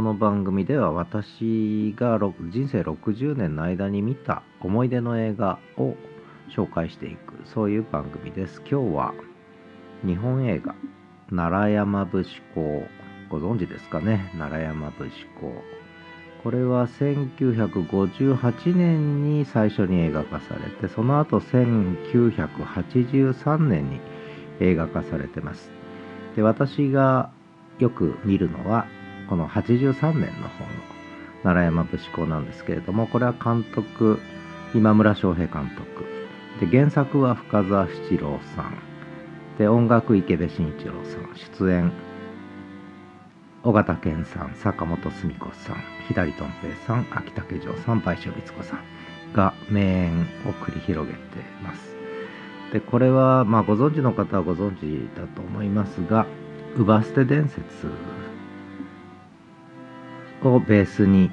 この番組では私が人生60年の間に見た思い出の映画を紹介していくそういう番組です。今日は日本映画奈良山節子ご存知ですかね？奈良山節子。これは1958年に最初に映画化されてその後1983年に映画化されてます。で私がよく見るのはこの83年の方の奈良山節子なんですけれどもこれは監督今村翔平監督。で原作は深澤七郎さん。で音楽池部慎一郎さん。出演尾形健さん坂本澄子さん左とん平さん秋竹城さん倍賞光子さんが名演を繰り広げてます。でこれはまあご存知の方はご存知だと思いますが「乳捨て伝説」をベースに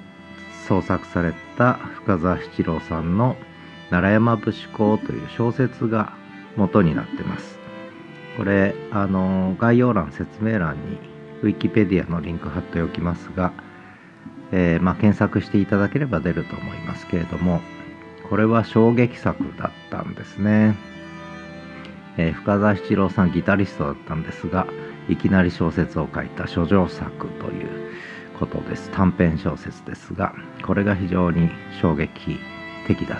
創作された深澤七郎さんの「奈良山節子」という小説が元になってます。これあの概要欄説明欄にウィキペディアのリンク貼っておきますが、えー、まあ、検索していただければ出ると思いますけれどもこれは衝撃作だったんですね、えー、深澤七郎さんギタリストだったんですがいきなり小説を書いた書状作ということです。短編小説ですがこれが非常に衝撃的だっ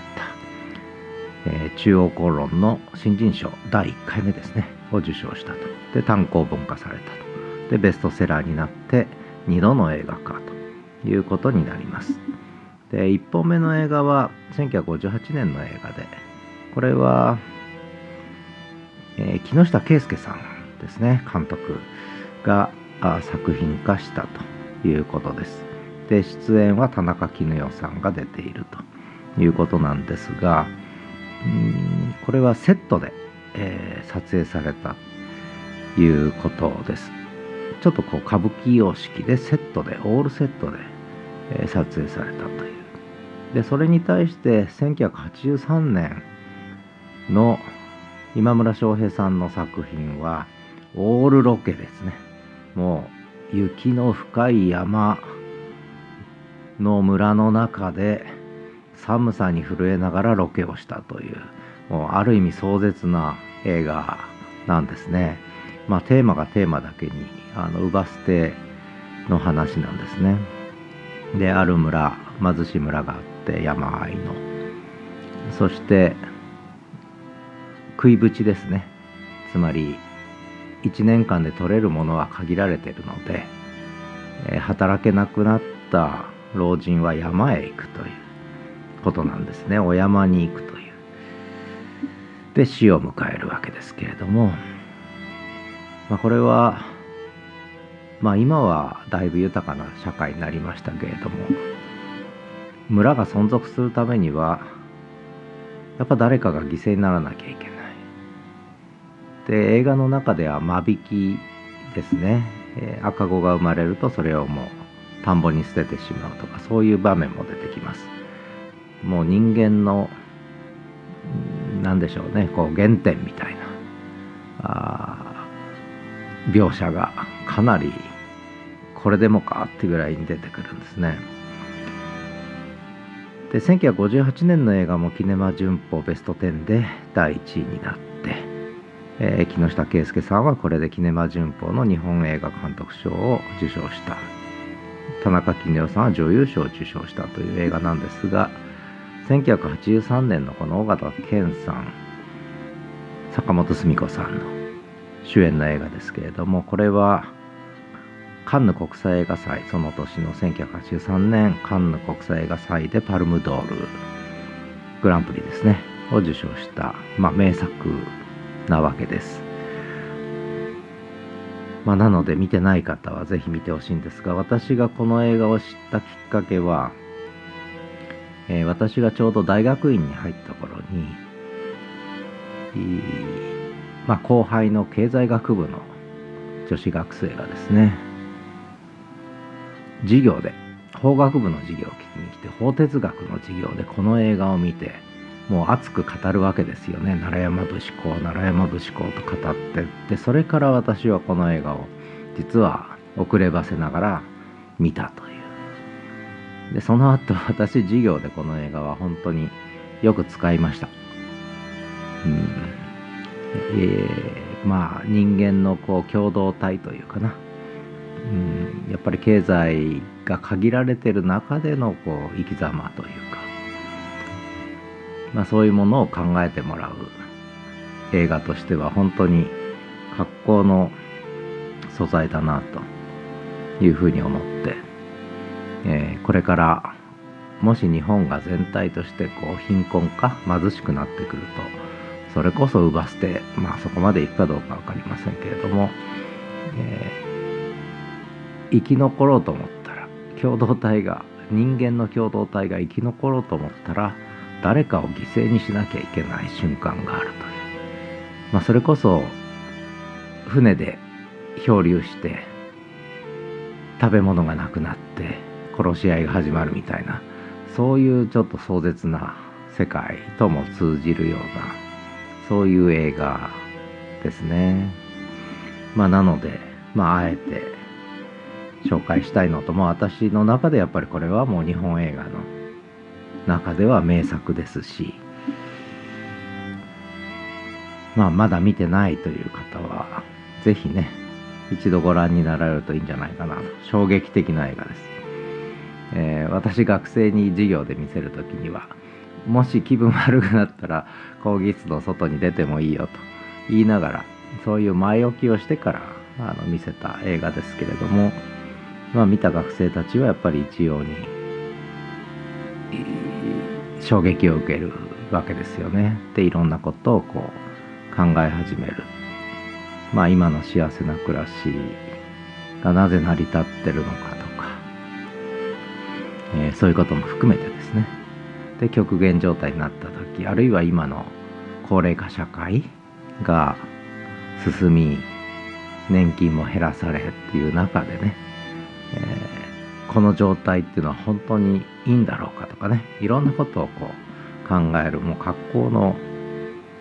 た、えー、中央公論の新人賞第1回目ですねを受賞したと。で単行本化されたと。でベストセラーになって2度の映画化ということになります。で1本目の映画は1958年の映画でこれは、えー、木下圭介さんですね監督が作品化したと。いうことです。で出演は田中絹代さんが出ているということなんですがうんこれはセットで、えー、撮影されたということです。ちょっとこう歌舞伎様式でセットでオールセットで、えー、撮影されたという。でそれに対して1983年の今村翔平さんの作品はオールロケですね。もう雪の深い山の村の中で寒さに震えながらロケをしたというもうある意味壮絶な映画なんですね。まあテーマがテーマだけにあの乳捨ての話なんですね。である村貧しい村があって山あいの。そして食いぶちですね。つまり1年間で取れるものは限られているので、えー、働けなくなった老人は山へ行くということなんですね。お山に行くという。で死を迎えるわけですけれども、まあ、これはまあ今はだいぶ豊かな社会になりましたけれども村が存続するためにはやっぱ誰かが犠牲にならなきゃいけない。で映画の中では間引きですね、えー、赤子が生まれるとそれをもう田んぼに捨ててしまうとかそういう場面も出てきますもう人間の何でしょうねこう原点みたいなあ描写がかなりこれでもかってぐらいに出てくるんですね。で1958年の映画も「キネマ旬報ベスト10」で第1位になって、えー、木下圭介さんはこれでキネマ旬報の日本映画監督賞を受賞した。田中絹代さんは女優賞を受賞したという映画なんですが1983年のこの尾形健さん坂本澄子さんの主演の映画ですけれどもこれはカンヌ国際映画祭その年の1983年カンヌ国際映画祭でパルムドールグランプリですねを受賞した、まあ、名作なわけです。まあ、なので見てない方はぜひ見てほしいんですが私がこの映画を知ったきっかけは、えー、私がちょうど大学院に入った頃に、まあ、後輩の経済学部の女子学生がですね授業で法学部の授業を聞きに来て法哲学の授業でこの映画を見てもう熱く語るわけですよね。奈良山節子奈良山節子と語ってでそれから私はこの映画を実は遅ればせながら見たという。でその後私授業でこの映画は本当によく使いました。うん。えー、まあ人間のこう共同体というかな。うん。やっぱり経済が限られてる中でのこう生き様というか。まあ、そういうものを考えてもらう。映画としては本当に格好の素材だなというふうに思って、えー、これからもし日本が全体としてこう貧困か貧しくなってくるとそれこそ奪捨てまあそこまでいくかどうか分かりませんけれども、えー、生き残ろうと思ったら共同体が人間の共同体が生き残ろうと思ったら誰かを犠牲にしなきゃいけない瞬間があるという、まあ、それこそ船で漂流して食べ物がなくなって殺し合いが始まるみたいなそういうちょっと壮絶な世界とも通じるようなそういう映画ですね。まあなのでまああえて紹介したいのとも私の中でやっぱりこれはもう日本映画の中では名作ですし、まあ、まだ見てないという方は、ぜひね、一度ご覧になられるといいんじゃないかなと。衝撃的な映画です。えー、私学生に授業で見せる時には、もし気分悪くなったら講義室の外に出てもいいよと言いながら、そういう前置きをしてからあの見せた映画ですけれども、まあ見た学生たちはやっぱり一様に衝撃を受けるわけですよね。でいろんなことをこう考え始める。まあ今の幸せな暮らしがなぜ成り立ってるのかとか、えー、そういうことも含めてですね。で極限状態になった時あるいは今の高齢化社会が進み年金も減らされっていう中でね、えーこの状態っていうのは本当にいいんだろうかとかねいろんなことをこう考えるもう格好の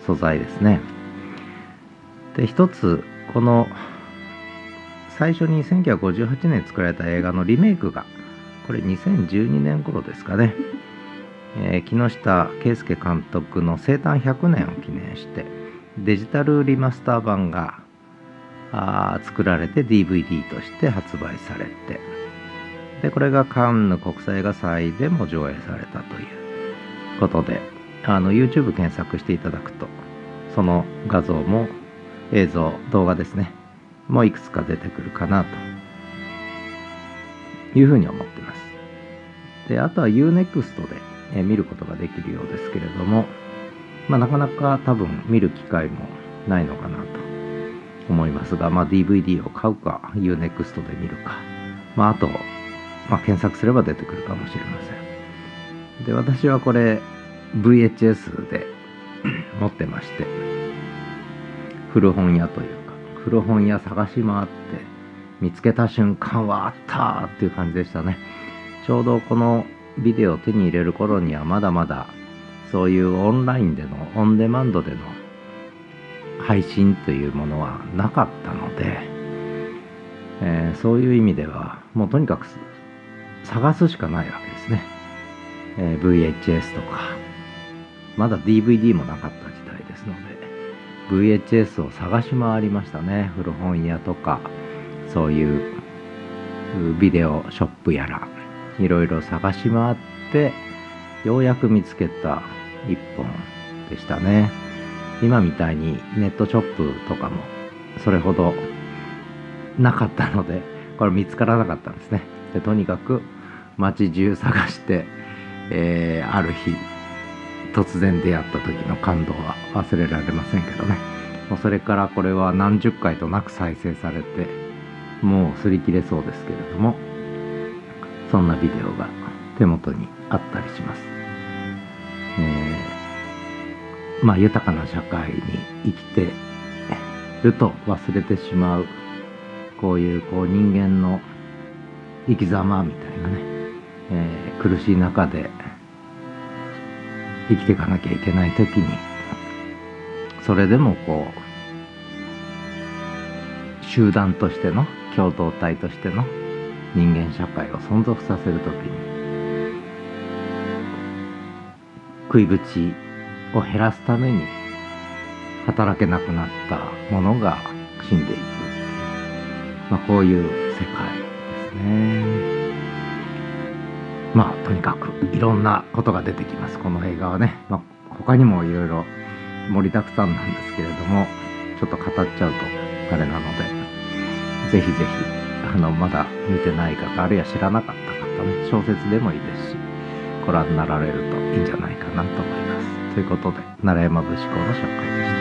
素材ですね。で一つこの最初に1958年作られた映画のリメイクがこれ2012年頃ですかね、えー、木下圭介監督の生誕100年を記念してデジタルリマスター版があ作られて DVD として発売されて。でこれがカンヌ国際映画祭でも上映されたということであの YouTube 検索していただくとその画像も映像動画ですねもういくつか出てくるかなというふうに思ってます。であとは UNEXT で、え見ることができるようですけれども、まあ、なかなか多分見る機会もないのかなと思いますが、まあ、DVD を買うか UNEXT で見るか、まあ、あとまあ、検索すれば出てくるかもしれません。で、私はこれ VHS で持ってまして、古本屋というか、古本屋探し回って見つけた瞬間はあったっていう感じでしたね。ちょうどこのビデオを手に入れる頃にはまだまだそういうオンラインでのオンデマンドでの配信というものはなかったので、えー、そういう意味ではもうとにかく探すしかないわけですね。えー、VHS とか、まだ DVD もなかった時代ですので、VHS を探し回りましたね。古本屋とか、そういうビデオショップやら、いろいろ探し回って、ようやく見つけた一本でしたね。今みたいにネットショップとかもそれほどなかったので、これ見つからなかったんですね。でとにかく街中探して、えー、ある日突然出会った時の感動は忘れられませんけどね。もうそれからこれは何十回となく再生されてもう擦り切れそうですけれどもそんなビデオが手元にあったりします、えー、まあ豊かな社会に生きてると忘れてしまうこういうこう人間の生き様みたいなね。えー、苦しい中で生きていかなきゃいけない時にそれでもこう集団としての共同体としての人間社会を存続させる時に食いぶちを減らすために働けなくなったものが死んでいく、まあ、こういう世界ですね。まあとにかくいろんなことが出てきます。この映画はね、まあ、他にもいろいろ盛りだくさんなんですけれどもちょっと語っちゃうとあれなのでぜひぜひあのまだ見てない方あるいは知らなかった方ね小説でもいいですしご覧になられるといいんじゃないかなと思います。ということで奈良山武士公の紹介でした。